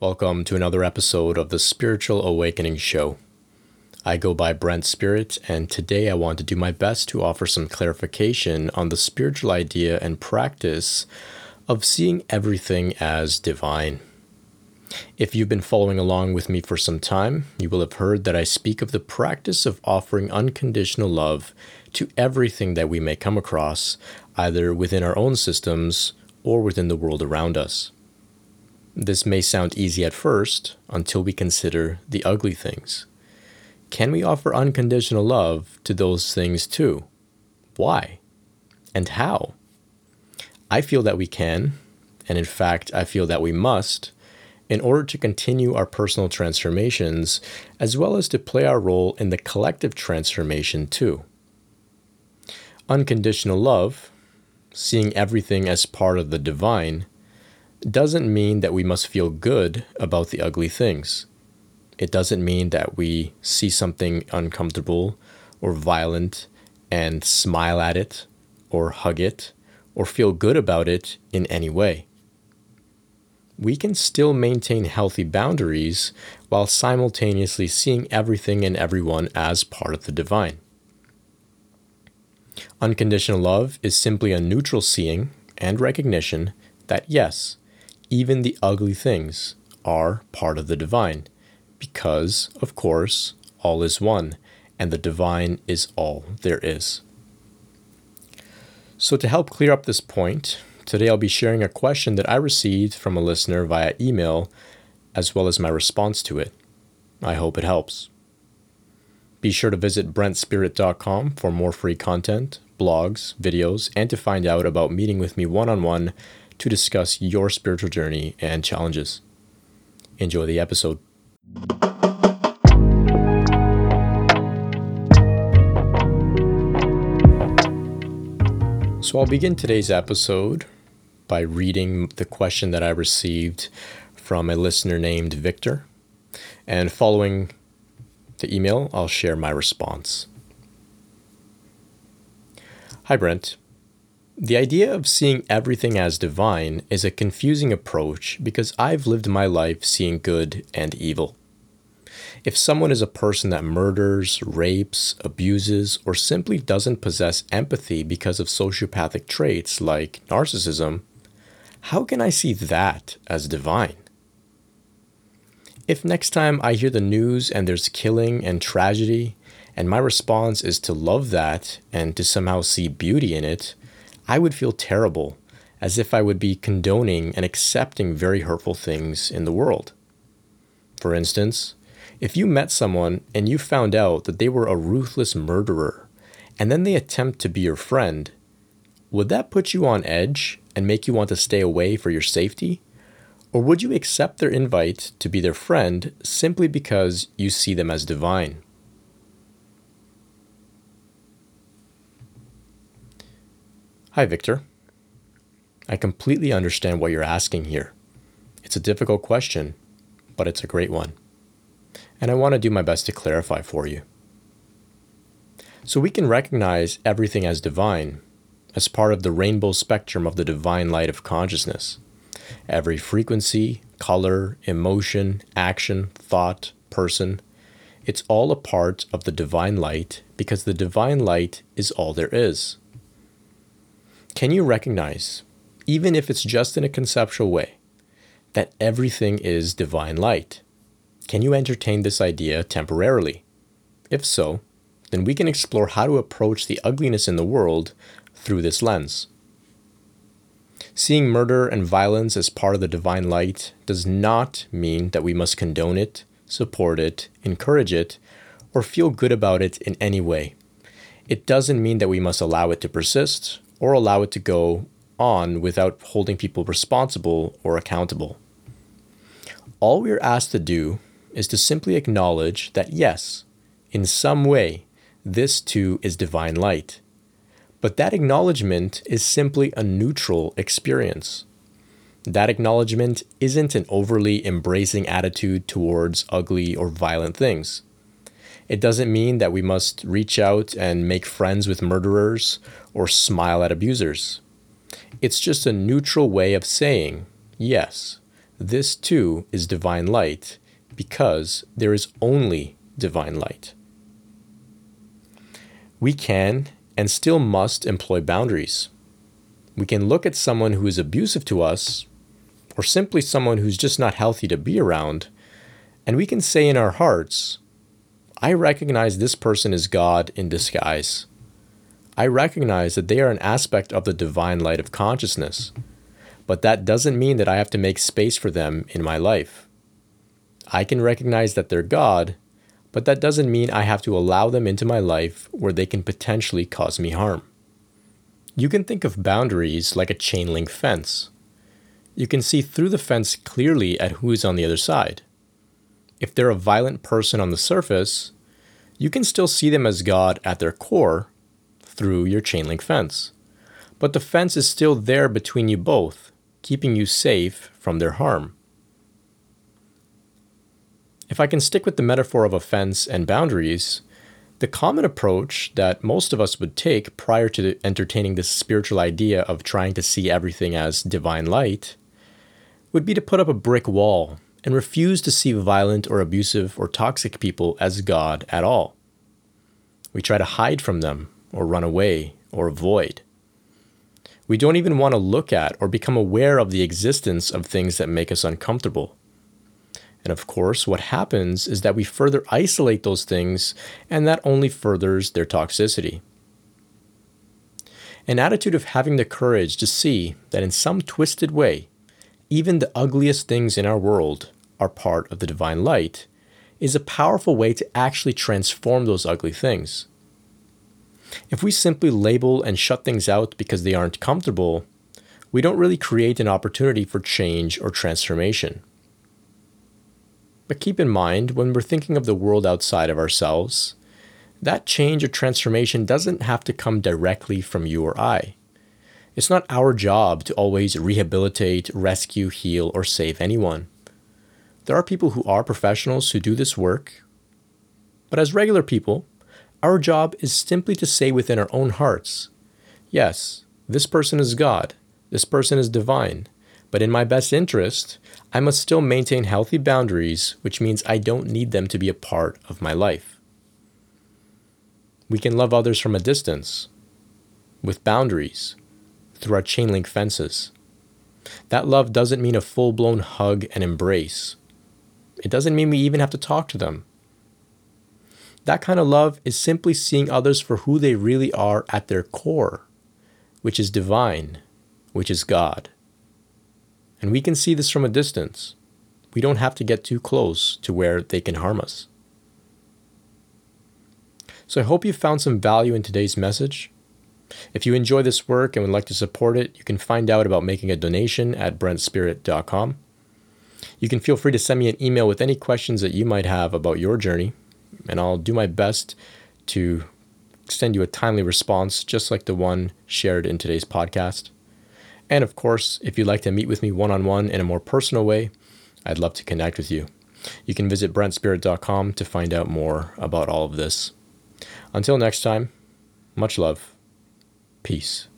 Welcome to another episode of the Spiritual Awakening Show. I go by Brent Spirit, and today I want to do my best to offer some clarification on the spiritual idea and practice of seeing everything as divine. If you've been following along with me for some time, you will have heard that I speak of the practice of offering unconditional love to everything that we may come across, either within our own systems or within the world around us. This may sound easy at first until we consider the ugly things. Can we offer unconditional love to those things too? Why? And how? I feel that we can, and in fact, I feel that we must, in order to continue our personal transformations as well as to play our role in the collective transformation too. Unconditional love, seeing everything as part of the divine, doesn't mean that we must feel good about the ugly things. It doesn't mean that we see something uncomfortable or violent and smile at it or hug it or feel good about it in any way. We can still maintain healthy boundaries while simultaneously seeing everything and everyone as part of the divine. Unconditional love is simply a neutral seeing and recognition that yes, even the ugly things are part of the divine, because, of course, all is one, and the divine is all there is. So, to help clear up this point, today I'll be sharing a question that I received from a listener via email, as well as my response to it. I hope it helps. Be sure to visit brentspirit.com for more free content, blogs, videos, and to find out about meeting with me one on one to discuss your spiritual journey and challenges. Enjoy the episode. So, I'll begin today's episode by reading the question that I received from a listener named Victor. And following the email, I'll share my response. Hi, Brent. The idea of seeing everything as divine is a confusing approach because I've lived my life seeing good and evil. If someone is a person that murders, rapes, abuses, or simply doesn't possess empathy because of sociopathic traits like narcissism, how can I see that as divine? If next time I hear the news and there's killing and tragedy, and my response is to love that and to somehow see beauty in it, I would feel terrible, as if I would be condoning and accepting very hurtful things in the world. For instance, if you met someone and you found out that they were a ruthless murderer, and then they attempt to be your friend, would that put you on edge and make you want to stay away for your safety? Or would you accept their invite to be their friend simply because you see them as divine? Hi, Victor. I completely understand what you're asking here. It's a difficult question, but it's a great one. And I want to do my best to clarify for you. So we can recognize everything as divine, as part of the rainbow spectrum of the divine light of consciousness. Every frequency, color, emotion, action, thought, person, it's all a part of the divine light because the divine light is all there is. Can you recognize, even if it's just in a conceptual way, that everything is divine light? Can you entertain this idea temporarily? If so, then we can explore how to approach the ugliness in the world through this lens. Seeing murder and violence as part of the divine light does not mean that we must condone it, support it, encourage it, or feel good about it in any way. It doesn't mean that we must allow it to persist or allow it to go on without holding people responsible or accountable. All we are asked to do is to simply acknowledge that yes, in some way, this too is divine light. But that acknowledgement is simply a neutral experience. That acknowledgement isn't an overly embracing attitude towards ugly or violent things. It doesn't mean that we must reach out and make friends with murderers or smile at abusers. It's just a neutral way of saying, yes, this too is divine light because there is only divine light. We can and still must employ boundaries. We can look at someone who is abusive to us, or simply someone who's just not healthy to be around, and we can say in our hearts, I recognize this person is God in disguise. I recognize that they are an aspect of the divine light of consciousness, but that doesn't mean that I have to make space for them in my life. I can recognize that they're God, but that doesn't mean I have to allow them into my life where they can potentially cause me harm. You can think of boundaries like a chain link fence. You can see through the fence clearly at who is on the other side. If they're a violent person on the surface, you can still see them as God at their core through your chain link fence. But the fence is still there between you both, keeping you safe from their harm. If I can stick with the metaphor of a fence and boundaries, the common approach that most of us would take prior to entertaining this spiritual idea of trying to see everything as divine light would be to put up a brick wall and refuse to see violent or abusive or toxic people as God at all. We try to hide from them or run away or avoid. We don't even want to look at or become aware of the existence of things that make us uncomfortable. And of course, what happens is that we further isolate those things, and that only furthers their toxicity. An attitude of having the courage to see that in some twisted way, even the ugliest things in our world are part of the divine light is a powerful way to actually transform those ugly things. If we simply label and shut things out because they aren't comfortable, we don't really create an opportunity for change or transformation. But keep in mind, when we're thinking of the world outside of ourselves, that change or transformation doesn't have to come directly from you or I. It's not our job to always rehabilitate, rescue, heal, or save anyone. There are people who are professionals who do this work. But as regular people, our job is simply to say within our own hearts, yes, this person is God, this person is divine, but in my best interest, I must still maintain healthy boundaries, which means I don't need them to be a part of my life. We can love others from a distance, with boundaries, through our chain link fences. That love doesn't mean a full blown hug and embrace. It doesn't mean we even have to talk to them. That kind of love is simply seeing others for who they really are at their core, which is divine, which is God. And we can see this from a distance. We don't have to get too close to where they can harm us. So I hope you found some value in today's message. If you enjoy this work and would like to support it, you can find out about making a donation at brentspirit.com. You can feel free to send me an email with any questions that you might have about your journey, and I'll do my best to send you a timely response, just like the one shared in today's podcast. And of course, if you'd like to meet with me one on one in a more personal way, I'd love to connect with you. You can visit brentspirit.com to find out more about all of this. Until next time, much love. Peace.